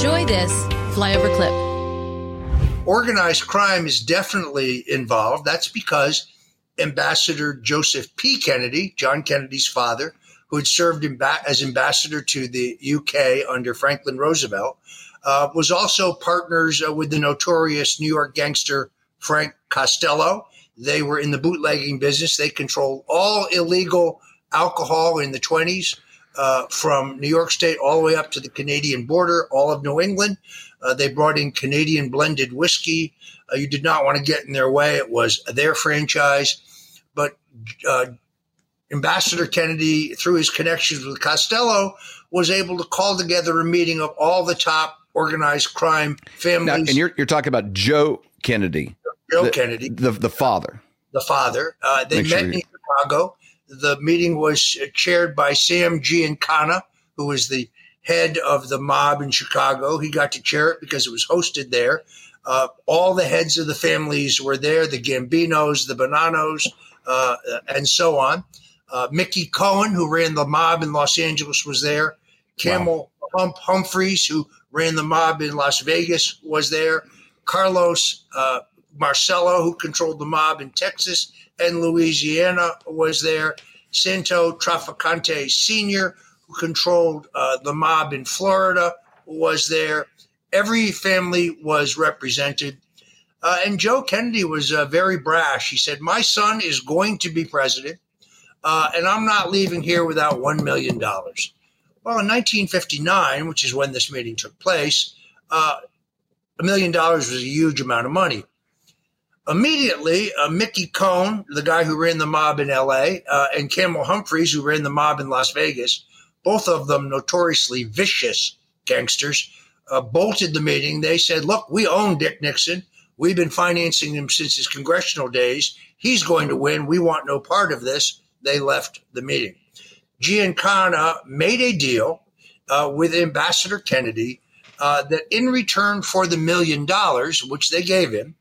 Enjoy this flyover clip. Organized crime is definitely involved. That's because Ambassador Joseph P. Kennedy, John Kennedy's father, who had served as ambassador to the UK under Franklin Roosevelt, uh, was also partners uh, with the notorious New York gangster Frank Costello. They were in the bootlegging business. They controlled all illegal alcohol in the 20s uh, from New York State all the way up to the Canadian border, all of New England. Uh, they brought in Canadian blended whiskey. Uh, you did not want to get in their way. It was their franchise. But uh, Ambassador Kennedy, through his connections with Costello, was able to call together a meeting of all the top organized crime families. Now, and you're, you're talking about Joe Kennedy. Joe the, Kennedy. The, the father. The father. Uh, they Make met sure in Chicago. The meeting was chaired by Sam Giancana, who was the head of the mob in Chicago. He got to chair it because it was hosted there. Uh, all the heads of the families were there the Gambinos, the Bonannos, uh, and so on. Uh, Mickey Cohen, who ran the mob in Los Angeles, was there. Camel wow. Hump Humphreys, who ran the mob in Las Vegas, was there. Carlos uh, Marcello, who controlled the mob in Texas and Louisiana, was there. Santo Trafficante Sr., who controlled uh, the mob in Florida, was there. Every family was represented. Uh, and Joe Kennedy was uh, very brash. He said, My son is going to be president, uh, and I'm not leaving here without $1 million. Well, in 1959, which is when this meeting took place, uh, a million dollars was a huge amount of money. Immediately, uh, Mickey Cohen, the guy who ran the mob in LA, uh, and Camel Humphreys, who ran the mob in Las Vegas, both of them notoriously vicious gangsters, uh, bolted the meeting. They said, Look, we own Dick Nixon. We've been financing him since his congressional days. He's going to win. We want no part of this. They left the meeting. Giancana made a deal uh, with Ambassador Kennedy uh, that in return for the million dollars, which they gave him,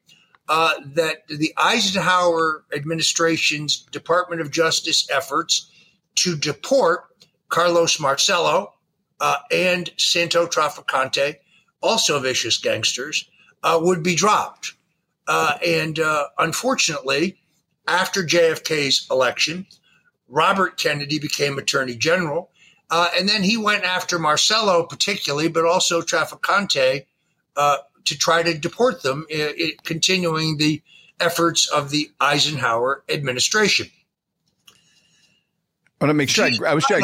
uh, that the Eisenhower administration's Department of Justice efforts to deport Carlos Marcello uh, and Santo Trafficante, also vicious gangsters, uh, would be dropped. Uh, and uh, unfortunately, after JFK's election, Robert Kennedy became Attorney General. Uh, and then he went after Marcello, particularly, but also Trafficante, uh, to try to deport them, it, it, continuing the efforts of the Eisenhower administration. I want to make sure I, I was I,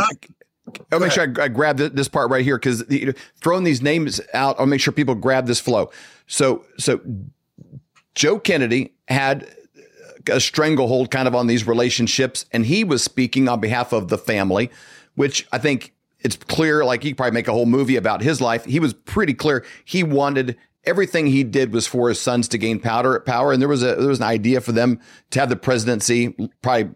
I'll make sure I, I grab this part right here because know, throwing these names out, I'll make sure people grab this flow. So, so Joe Kennedy had a stranglehold kind of on these relationships, and he was speaking on behalf of the family, which I think it's clear. Like he probably make a whole movie about his life. He was pretty clear. He wanted everything he did was for his sons to gain power. Power, and there was a there was an idea for them to have the presidency. Probably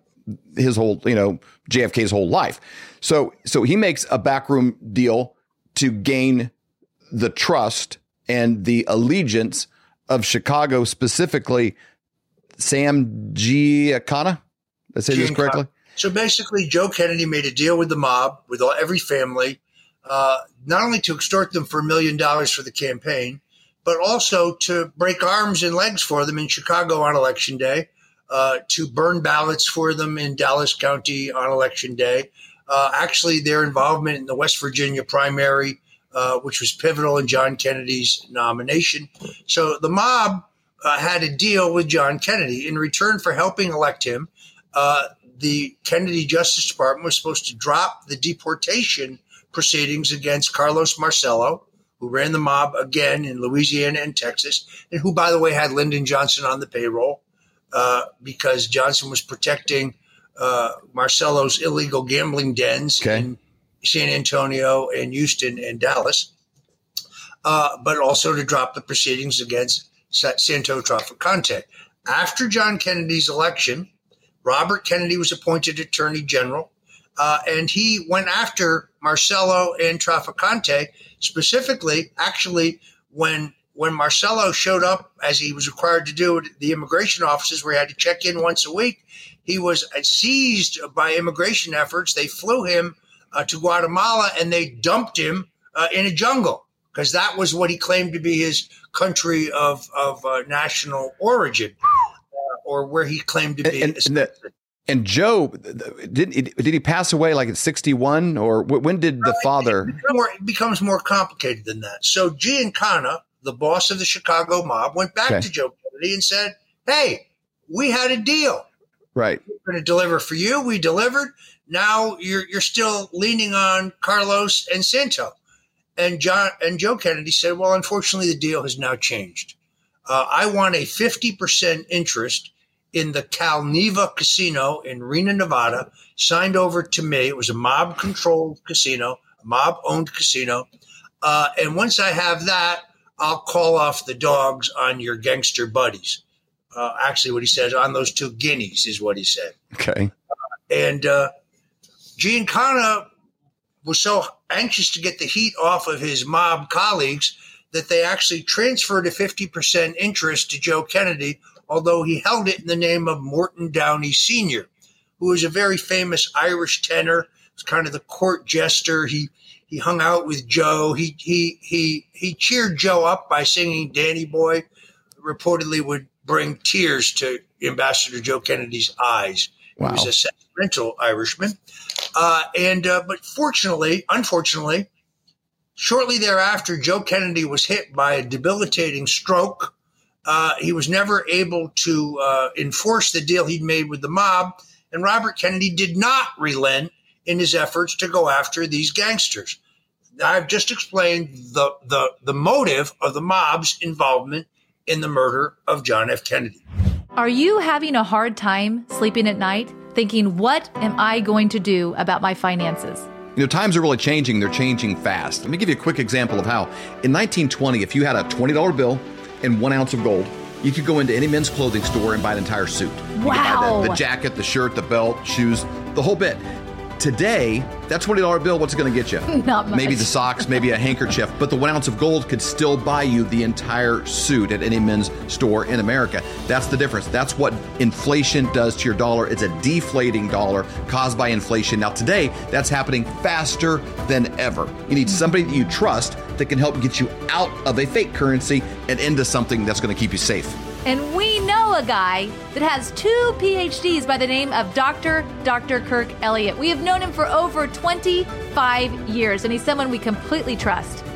his whole you know JFK's whole life. So so he makes a backroom deal to gain the trust and the allegiance of Chicago, specifically Sam Giancana. Did I say this correctly? So basically, Joe Kennedy made a deal with the mob, with all, every family, uh, not only to extort them for a million dollars for the campaign, but also to break arms and legs for them in Chicago on election day, uh, to burn ballots for them in Dallas County on election day. Uh, actually, their involvement in the West Virginia primary, uh, which was pivotal in John Kennedy's nomination. So the mob uh, had a deal with John Kennedy in return for helping elect him. Uh, the Kennedy Justice Department was supposed to drop the deportation proceedings against Carlos Marcello, who ran the mob again in Louisiana and Texas, and who, by the way, had Lyndon Johnson on the payroll uh, because Johnson was protecting uh, Marcello's illegal gambling dens okay. in San Antonio and Houston and Dallas, uh, but also to drop the proceedings against Santo Trafficante. After John Kennedy's election, Robert Kennedy was appointed Attorney General, uh, and he went after Marcello and Trafficante specifically. Actually, when when Marcello showed up, as he was required to do at the immigration offices, where he had to check in once a week, he was seized by immigration efforts. They flew him uh, to Guatemala and they dumped him uh, in a jungle because that was what he claimed to be his country of of uh, national origin, uh, or where he claimed to be. And, and, the, and Joe did did he pass away like at sixty one, or when did the father? It, becomes more complicated than that. So Giancana, the boss of the Chicago mob, went back okay. to Joe Kennedy and said, "Hey, we had a deal. Right, we're going to deliver for you. We delivered. Now you're you're still leaning on Carlos and Santo." And John and Joe Kennedy said, "Well, unfortunately, the deal has now changed. Uh, I want a fifty percent interest." In the Calneva Casino in Reno, Nevada, signed over to me. It was a mob controlled casino, a mob owned casino. Uh, and once I have that, I'll call off the dogs on your gangster buddies. Uh, actually, what he says on those two guineas is what he said. Okay. Uh, and uh, Giancana was so anxious to get the heat off of his mob colleagues that they actually transferred a 50% interest to Joe Kennedy although he held it in the name of Morton Downey Sr., who was a very famous Irish tenor. Was kind of the court jester. He he hung out with Joe. He he he he cheered Joe up by singing "Danny Boy." Reportedly, would bring tears to Ambassador Joe Kennedy's eyes. Wow. He was a sentimental Irishman, uh, and uh, but fortunately, unfortunately, shortly thereafter, Joe Kennedy was hit by a debilitating stroke uh, he was never able to uh, enforce the deal he'd made with the mob, and Robert Kennedy did not relent in his efforts to go after these gangsters. I've just explained the, the, the motive of the mob's involvement in the murder of John F. Kennedy. Are you having a hard time sleeping at night, thinking, what am I going to do about my finances? You know, times are really changing. They're changing fast. Let me give you a quick example of how. In 1920, if you had a $20 bill and one ounce of gold. You could go into any men's clothing store and buy an entire suit. wow. The, the, jacket, the shirt, the belt, shoes, the whole bit. Today, that $20 bill, what's it going to get you? Not much. Maybe the socks, maybe a handkerchief, but the one ounce of gold could still buy you the entire suit at any men's store in America. That's the difference. That's what inflation does to your dollar. It's a deflating dollar caused by inflation. Now, today, that's happening faster than ever. You need somebody that you trust that can help get you out of a fake currency and into something that's going to keep you safe. And we know a guy that has two PhDs by the name of Dr. Dr. Kirk Elliott. We have known him for over 25 years, and he's someone we completely trust.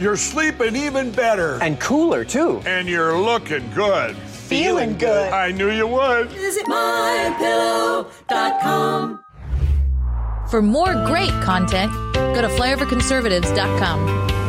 You're sleeping even better. And cooler, too. And you're looking good. Feeling good. I knew you would. Visit mypillow.com. For more great content, go to flyoverconservatives.com.